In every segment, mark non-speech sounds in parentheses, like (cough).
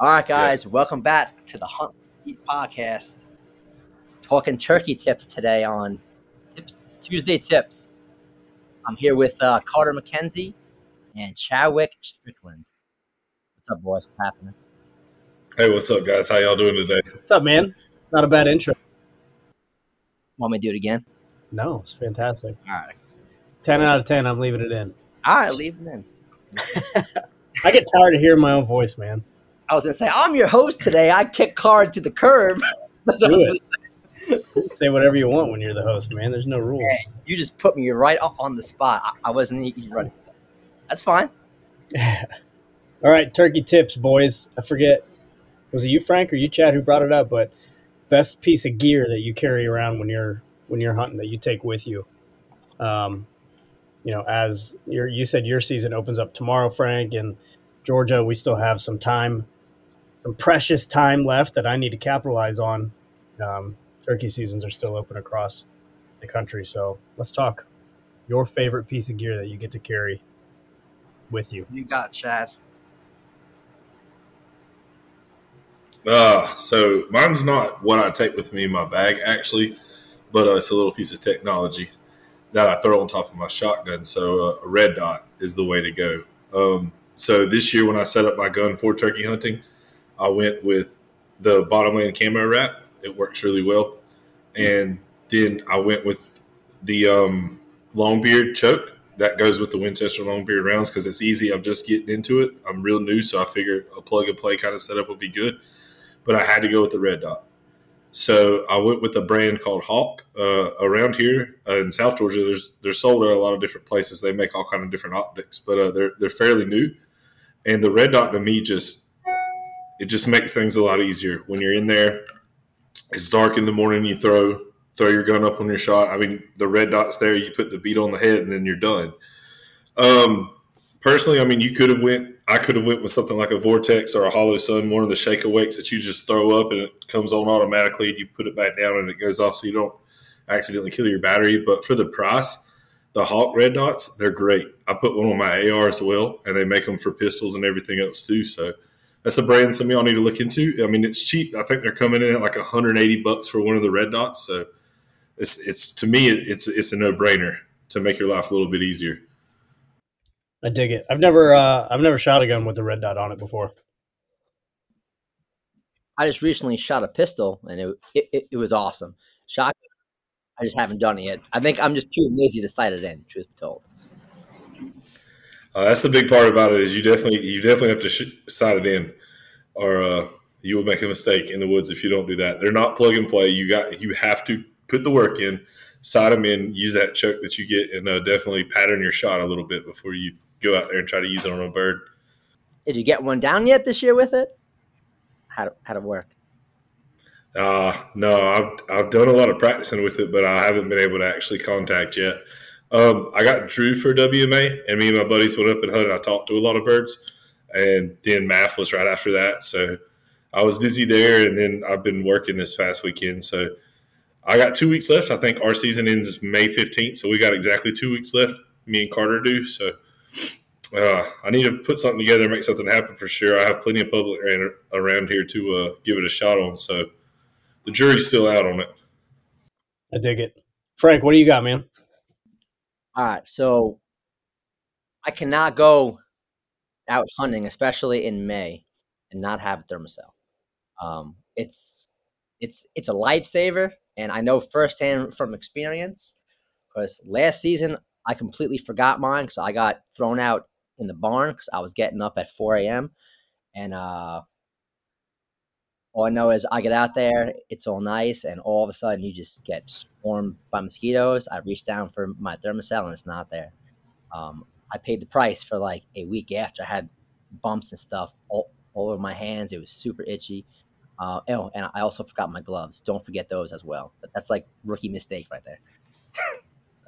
All right, guys, yeah. welcome back to the Hunt Eat podcast. Talking turkey tips today on Tips Tuesday Tips. I'm here with uh, Carter McKenzie and Chadwick Strickland. What's up, boys? What's happening? Hey, what's up, guys? How y'all doing today? What's up, man? Not a bad intro. Want me to do it again? No, it's fantastic. All right. 10 out of 10. I'm leaving it in. All right, leave it in. (laughs) I get tired of hearing my own voice, man. I was going to say, I'm your host today. I kick card to the curb. (laughs) That's what Do I was going to say. say whatever you want when you're the host, man. There's no rules. Hey, you just put me right up on the spot. I, I wasn't even running. That's fine. (laughs) All right, turkey tips, boys. I forget. Was it you, Frank, or you, Chad, who brought it up? But best piece of gear that you carry around when you're when you're hunting that you take with you. Um, you know, as you said your season opens up tomorrow, Frank, and Georgia, we still have some time, some precious time left that I need to capitalize on. Um, turkey seasons are still open across the country, so let's talk. Your favorite piece of gear that you get to carry with you? You got Chad. Uh, so mine's not what I take with me in my bag actually, but uh, it's a little piece of technology that I throw on top of my shotgun. So uh, a red dot is the way to go. Um, so this year when I set up my gun for turkey hunting, I went with the bottomland camo wrap. It works really well, and then I went with the um, Longbeard choke that goes with the Winchester Longbeard rounds because it's easy. I'm just getting into it. I'm real new, so I figured a plug and play kind of setup would be good. But I had to go with the red dot. So I went with a brand called Hawk. Uh, around here uh, in South Georgia, there's they're sold at a lot of different places. They make all kind of different optics, but uh, they're they're fairly new. And the red dot to me just it just makes things a lot easier when you're in there. It's dark in the morning. You throw throw your gun up on your shot. I mean, the red dot's there. You put the bead on the head, and then you're done. Um, personally, I mean, you could have went. I could have went with something like a Vortex or a Holosun, one of the shake awakes that you just throw up and it comes on automatically. And you put it back down and it goes off, so you don't accidentally kill your battery. But for the price, the Hawk red dots, they're great. I put one on my AR as well, and they make them for pistols and everything else too. So that's a brand some of y'all need to look into. I mean, it's cheap. I think they're coming in at like 180 bucks for one of the red dots. So it's it's to me it's it's a no brainer to make your life a little bit easier. I dig it. I've never uh, I've never shot a gun with a red dot on it before. I just recently shot a pistol and it it, it was awesome. Shot. I just haven't done it yet. I think I'm just too lazy to sight it in. Truth be told. Uh, that's the big part about it is you definitely you definitely have to sh- sight it in, or uh, you will make a mistake in the woods if you don't do that. They're not plug and play. You got you have to put the work in, side them in, use that choke that you get, and uh, definitely pattern your shot a little bit before you go out there and try to use it on a bird. Did you get one down yet this year with it? How how did it work? Uh, no, I've, I've done a lot of practicing with it, but I haven't been able to actually contact yet. Um, I got Drew for WMA, and me and my buddies went up and hunted. I talked to a lot of birds, and then MAF was right after that. So I was busy there, and then I've been working this past weekend. So I got two weeks left. I think our season ends May 15th, so we got exactly two weeks left. Me and Carter do. So uh, I need to put something together, make something happen for sure. I have plenty of public around here to uh, give it a shot on. So the jury's still out on it. I dig it. Frank, what do you got, man? All right, so I cannot go out hunting, especially in May, and not have a Thermacell. Um, it's it's it's a lifesaver and I know firsthand from experience because last season I completely forgot mine because I got thrown out in the barn because I was getting up at 4 a.m. And uh, all I know is I get out there, it's all nice, and all of a sudden you just get swarmed by mosquitoes. I reach down for my Thermacell and it's not there. Um, I paid the price for like a week after I had bumps and stuff all, all over my hands. It was super itchy. Uh, oh, and I also forgot my gloves. Don't forget those as well. But that's like rookie mistake right there. (laughs) so,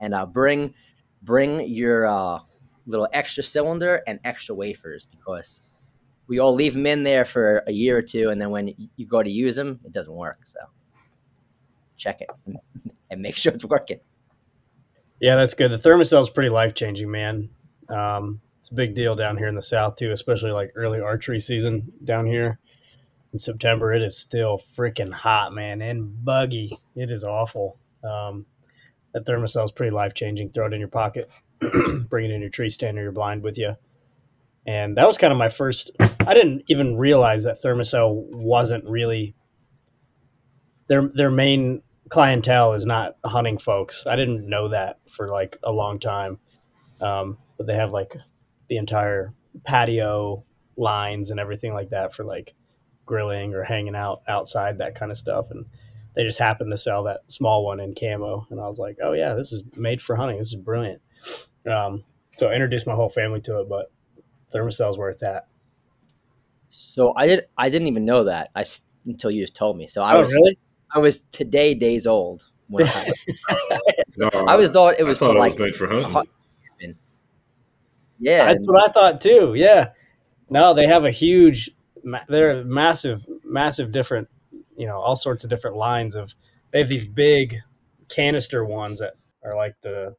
and uh, bring bring your uh, little extra cylinder and extra wafers because we all leave them in there for a year or two, and then when you go to use them, it doesn't work. So check it and (laughs) make sure it's working. Yeah, that's good. The Thermacell is pretty life changing, man. Um, It's a big deal down here in the south too, especially like early archery season down here in September. It is still freaking hot, man, and buggy. It is awful. Um, that Thermacell is pretty life changing. Throw it in your pocket, (clears throat) bring it in your tree stand or your blind with you. And that was kind of my first. I didn't even realize that Thermacell wasn't really their their main clientele is not hunting folks. I didn't know that for like a long time. Um, but they have like the entire patio lines and everything like that for like grilling or hanging out outside, that kind of stuff. And they just happened to sell that small one in camo. And I was like, oh, yeah, this is made for hunting. This is brilliant. Um, so I introduced my whole family to it, but Thermacell's where it's at. So I did. I didn't even know that I, until you just told me. So I oh, was really? I was today days old when I, (laughs) No, I was thought it I was thought for it like was made for hunting. hunt- yeah. That's what I thought too. Yeah. No, they have a huge, they're massive, massive different, you know, all sorts of different lines of, they have these big canister ones that are like the,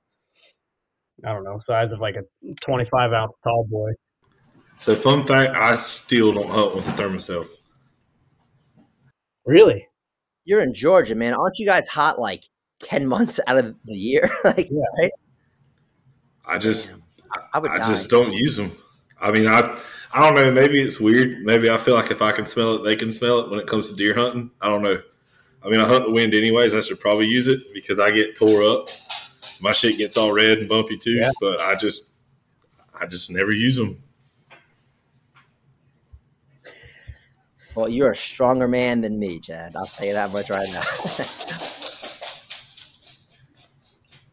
I don't know, size of like a 25 ounce tall boy. So, fun fact: I still don't hunt with a Thermacell. Really? You're in Georgia, man. Aren't you guys hot like ten months out of the year? (laughs) like, Yeah. right? I just, I, I would I just don't use them. I mean, I, I don't know. Maybe it's weird. Maybe I feel like if I can smell it, they can smell it when it comes to deer hunting. I don't know. I mean, I hunt the wind anyways. I should probably use it because I get tore up. My shit gets all red and bumpy too. Yeah. But I just, I just never use them. Well, you're a stronger man than me, Chad. I'll tell you that much right now. (laughs)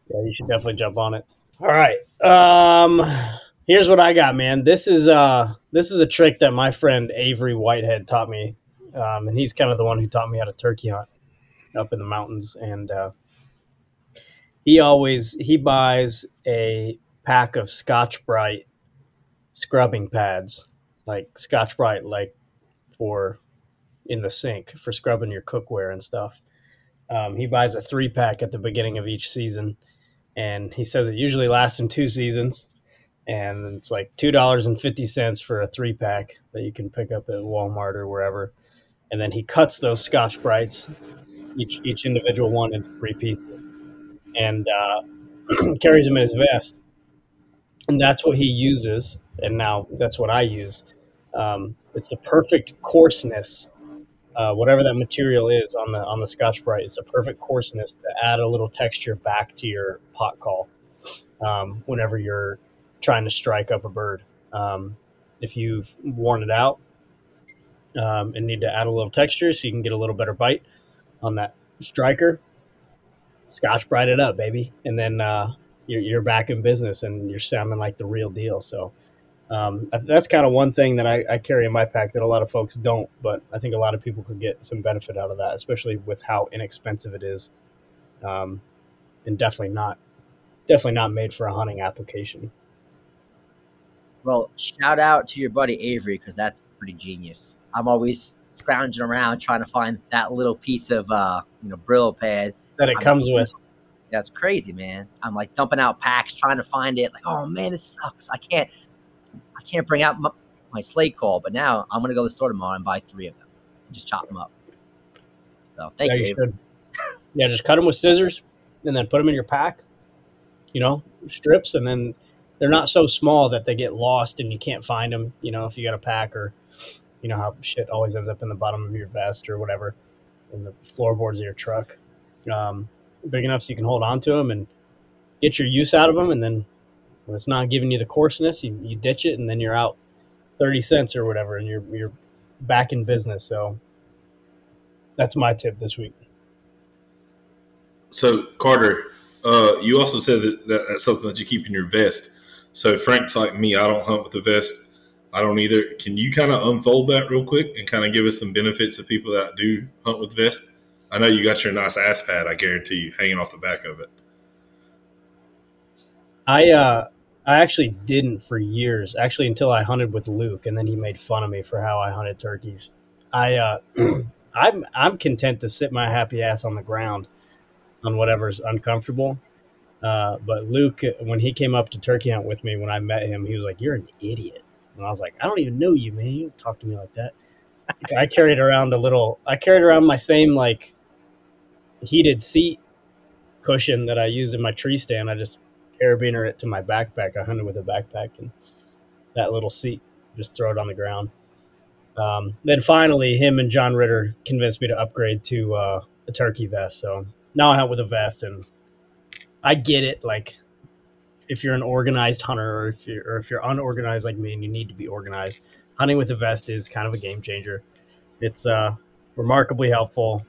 Yeah, you should definitely jump on it. All right. Um, here's what I got, man. This is uh this is a trick that my friend Avery Whitehead taught me, um, and he's kind of the one who taught me how to turkey hunt up in the mountains. And uh, he always he buys a pack of Scotch Brite scrubbing pads, like Scotch Brite, like for in the sink for scrubbing your cookware and stuff. Um, he buys a three pack at the beginning of each season and he says it usually lasts him two seasons and it's like two dollars and fifty cents for a three pack that you can pick up at Walmart or wherever. And then he cuts those Scotch Brites, each each individual one into three pieces, and uh, (clears throat) carries them in his vest. And that's what he uses. And now that's what I use. Um, it's the perfect coarseness, uh, whatever that material is on the on the Scotch Brite. It's a perfect coarseness to add a little texture back to your pot call um, whenever you're trying to strike up a bird. Um, if you've worn it out um, and need to add a little texture so you can get a little better bite on that striker, Scotch Brite it up, baby, and then uh, you're, you're back in business and you're sounding like the real deal. So um, that's- kind of one thing that I, I carry in my pack that a lot of folks don't, but I think a lot of people could get some benefit out of that, especially with how inexpensive it is, um, and definitely not definitely not made for a hunting application. well, shout out to your buddy Avery because that's pretty genius. I'm always scrounging around trying to find that little piece of uh, you know Brillo pad. That it comes with. That's crazy, man. I'm like dumping out packs trying to find it. Like, oh man, this sucks. I can't, I can't bring out my, my slate call. But now I'm gonna go to the store tomorrow and buy three of them and just chop them up. So thank Yeah, you. you Yeah, just cut them with scissors and then put them in your pack. You know, strips, and then they're not so small that they get lost and you can't find them. You know, if you got a pack or, you know how shit always ends up in the bottom of your vest or whatever, in the floorboards of your truck. Um, big enough so you can hold on to them and get your use out of them, and then when it's not giving you the coarseness, you, you ditch it, and then you're out thirty cents or whatever, and you're you're back in business. So that's my tip this week. So Carter, uh, you also said that, that that's something that you keep in your vest. So Frank's like me; I don't hunt with a vest. I don't either. Can you kind of unfold that real quick and kind of give us some benefits of people that do hunt with vest? I know you got your nice ass pad. I guarantee you, hanging off the back of it. I uh I actually didn't for years, actually until I hunted with Luke, and then he made fun of me for how I hunted turkeys. I uh, (clears throat) I'm I'm content to sit my happy ass on the ground on whatever's uncomfortable, Uh, but Luke, when he came up to turkey hunt with me, when I met him, he was like, "You're an idiot," and I was like, "I don't even know you, man. You don't talk to me like that." I carried around a little. I carried around my same like heated seat cushion that I use in my tree stand. I just carabiner it to my backpack. I hunted with a backpack and that little seat. Just throw it on the ground. Um, then finally, him and John Ritter convinced me to upgrade to uh, a turkey vest. So now I hunt with a vest, and I get it. Like if you're an organized hunter, or if you're or if you're unorganized like me, and you need to be organized, hunting with a vest is kind of a game changer. It's uh, remarkably helpful.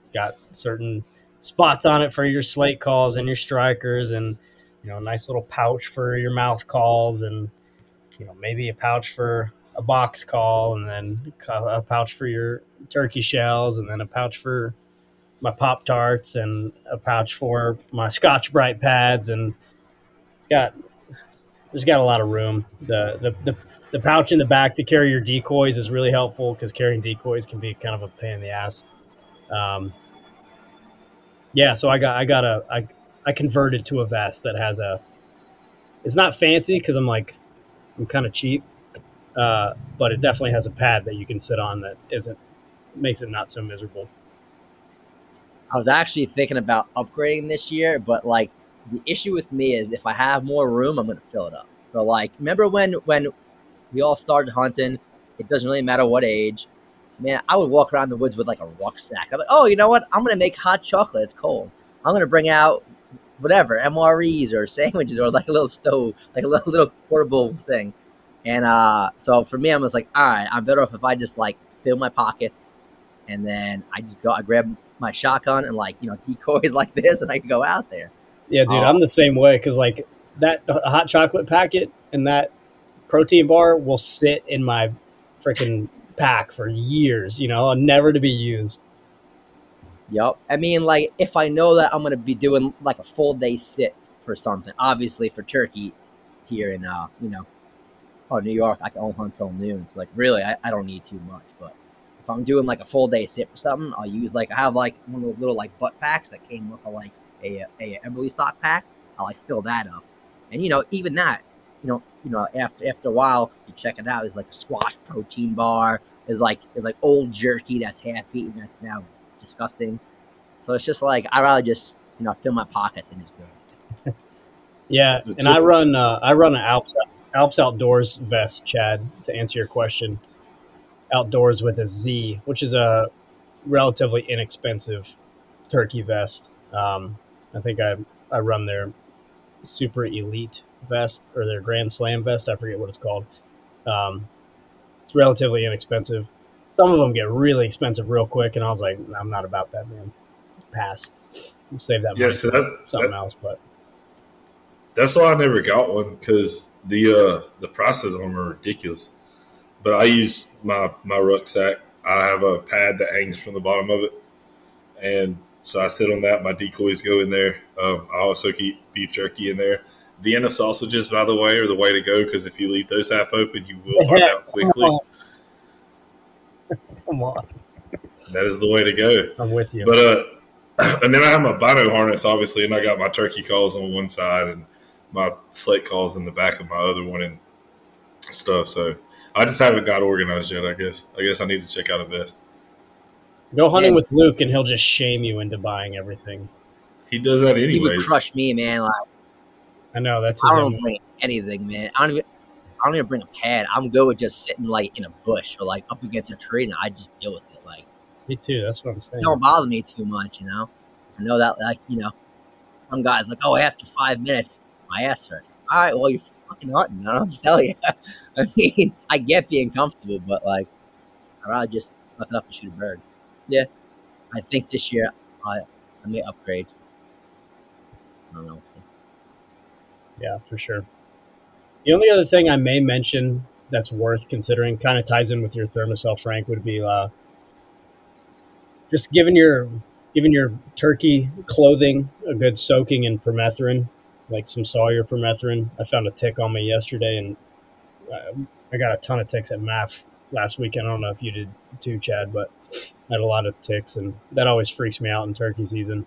It's got certain spots on it for your slate calls and your strikers, and you know, a nice little pouch for your mouth calls, and you know, maybe a pouch for a box call and then a pouch for your turkey shells and then a pouch for my pop tarts and a pouch for my scotch Brite pads and it's got there's got a lot of room. The the, the, the pouch in the back to carry your decoys is really helpful because carrying decoys can be kind of a pain in the ass. Um, yeah so i got i got a i i converted to a vest that has a it's not fancy because i'm like i'm kind of cheap uh, but it definitely has a pad that you can sit on that isn't makes it not so miserable. I was actually thinking about upgrading this year, but like the issue with me is if I have more room, I'm to fill it up. So like, remember when when we all started hunting? It doesn't really matter what age. Man, I would walk around the woods with like a rucksack. I'm like, oh, you know what? I'm to make hot chocolate. It's cold. I'm to bring out whatever MREs or (laughs) sandwiches or like a little stove, like a little, little portable thing. And uh, so for me, I was like, all right, I'm better off if I just like fill my pockets, and then I just go, I grab my shotgun and like you know (laughs) decoys like this, and I can go out there. Yeah, dude, um, I'm the same way because like that hot chocolate packet and that protein bar will sit in my freaking pack for years. You know, never to be used. Yep. I mean, like if I know that I'm gonna be doing like a full day sit for something, obviously for turkey here in uh, you know, oh, New York, I can only hunt till noon. So like, really, I, I don't need too much. But if I'm doing like a full day sit for something, I'll use like I have like one of those little like butt packs that came with a like a a Eberlestock pack. I'll like fill that up, and you know even that, you know you know after after a while you check it out. There's like a squash protein bar. There's like there's like old jerky that's half eaten that's now disgusting. So it's just like I'd rather just you know fill my pockets and just go. (laughs) yeah, and I run uh, I run an Alps Alps OutdoorZ vest, Chad, to answer your question. OutdoorZ with a Z, which is a relatively inexpensive turkey vest. Um, I think I, I run their super elite vest or their Grand Slam vest. I forget what it's called. Um, it's relatively inexpensive. Some of them get really expensive real quick, and I was like, I'm not about that, man. Pass. Save that money yeah, so that's, something that, else. But that's why I never got one because the uh, the prices on them are ridiculous. But I use my my rucksack. I have a pad that hangs from the bottom of it, and so I sit on that. My decoys go in there. Um, I also keep beef jerky in there. Vienna sausages, by the way, are the way to go because if you leave those half open, you will find (laughs) out quickly. Come on. That is the way to go. I'm with you. But uh, (clears throat) and then I have my bino harness, obviously, and I got my turkey calls on one side and my slate calls in the back of my other one and stuff. So I just haven't got organized yet. I guess. I guess I need to check out a vest. Go hunting yeah. with Luke, and he'll just shame you into buying everything. He does that anyways. He would crush me, man. Like I know that's. I don't bring anything, man. I don't even. I don't even bring a pad. I'm good with just sitting like in a bush or like up against a tree, and I just deal with it. Like me too. That's what I'm saying. Don't bother me too much, you know. I know that, like you know, some guys like, oh, after five minutes, my ass hurts. All right, well, you're fucking hunting. I don't tell you. I mean, I get being comfortable, but like, I'd rather just fuck it up and shoot a bird. Yeah, I think this year I I may upgrade. I don't know. We'll see. Yeah, for sure. The only other thing I may mention that's worth considering, kind of ties in with your Thermacell, Frank, would be uh, just giving your giving your turkey clothing a good soaking in permethrin like some Sawyer permethrin. I found a tick on me yesterday, and uh, I got a ton of ticks at MAF last weekend. I don't know if you did too, Chad, but I had a lot of ticks, and that always freaks me out in turkey season.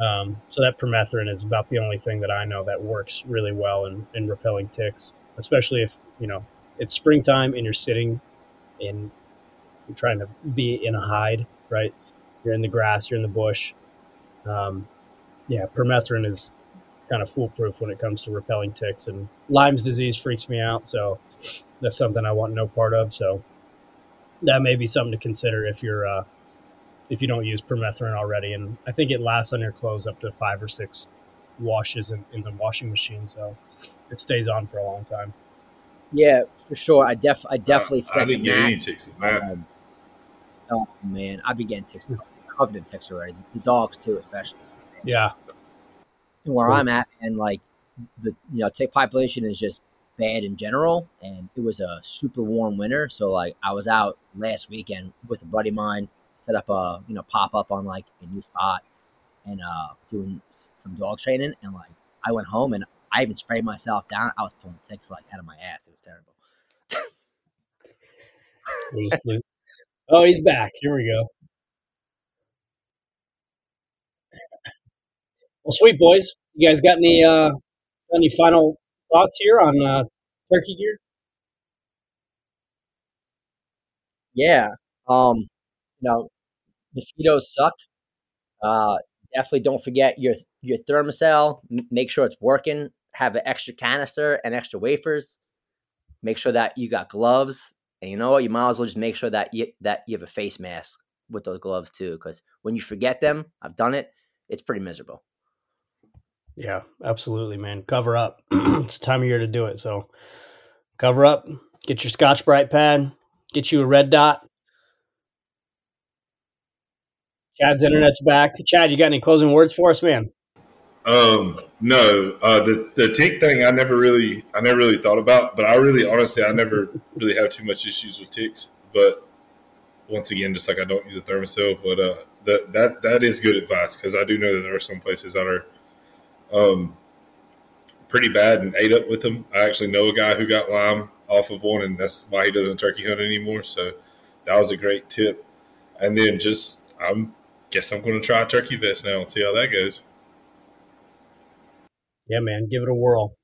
Um, so that permethrin is about the only thing that I know that works really well in, in repelling ticks, especially if you know it's springtime and you're sitting in you're trying to be in a hide, right? You're in the grass, you're in the bush. Um, yeah, permethrin is kind of foolproof when it comes to repelling ticks, and Lyme's disease freaks me out, so that's something I want no part of. So that may be something to consider if you're uh, if you don't use permethrin already. And I think it lasts on your clothes up to five or six washes in, in the washing machine, so it stays on for a long time. Yeah, for sure. I def I definitely I, I didn't second get that. any ticks in MAF. Um, oh man, I've been getting ticks, covered in ticks already. The dogs too, especially. Yeah, And where Cool. I'm at, and like the you know tick population is just bad in general. And it was a super warm winter, so like I was out last weekend with a buddy of mine, set up a you know pop up on like a new spot, and uh doing some dog training. And like I went home and I even sprayed myself down. I was pulling ticks like out of my ass. It was terrible. we just lose- oh, he's back. Here we go. Well, sweet boys, you guys got any uh, any final thoughts here on uh, turkey gear? Yeah. Um, you know, mosquitoes suck. Uh, definitely don't forget your your Thermacell. M- make sure it's working. Have an extra canister and extra wafers. Make sure that you got gloves. And you know what? You might as well just make sure that you that you have a face mask with those gloves too. Because when you forget them, I've done it. It's pretty miserable. Yeah, absolutely, man. Cover up. (clears throat) it's the time of year to do it. So cover up. Get your Scotch Brite pad. Get you a red dot. Chad's internet's back. Chad, you got any closing words for us, man? Um, no, uh, the the tick thing I never really I never really thought about, but I really honestly I never really have too much issues with ticks. But once again, just like I don't use a Thermacell, but uh, that that that is good advice because I do know that there are some places that are um pretty bad and ate up with them. I actually know a guy who got Lyme off of one, and that's why he doesn't turkey hunt anymore. So that was a great tip. And then just I'm guess I'm going to try turkey vest now and see how that goes. Yeah, man. Give it a whirl.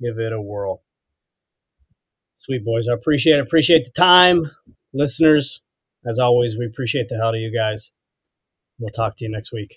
Give it a whirl. Sweet boys. I appreciate it. Appreciate the time. Listeners, as always, we appreciate the hell to you guys. We'll talk to you next week.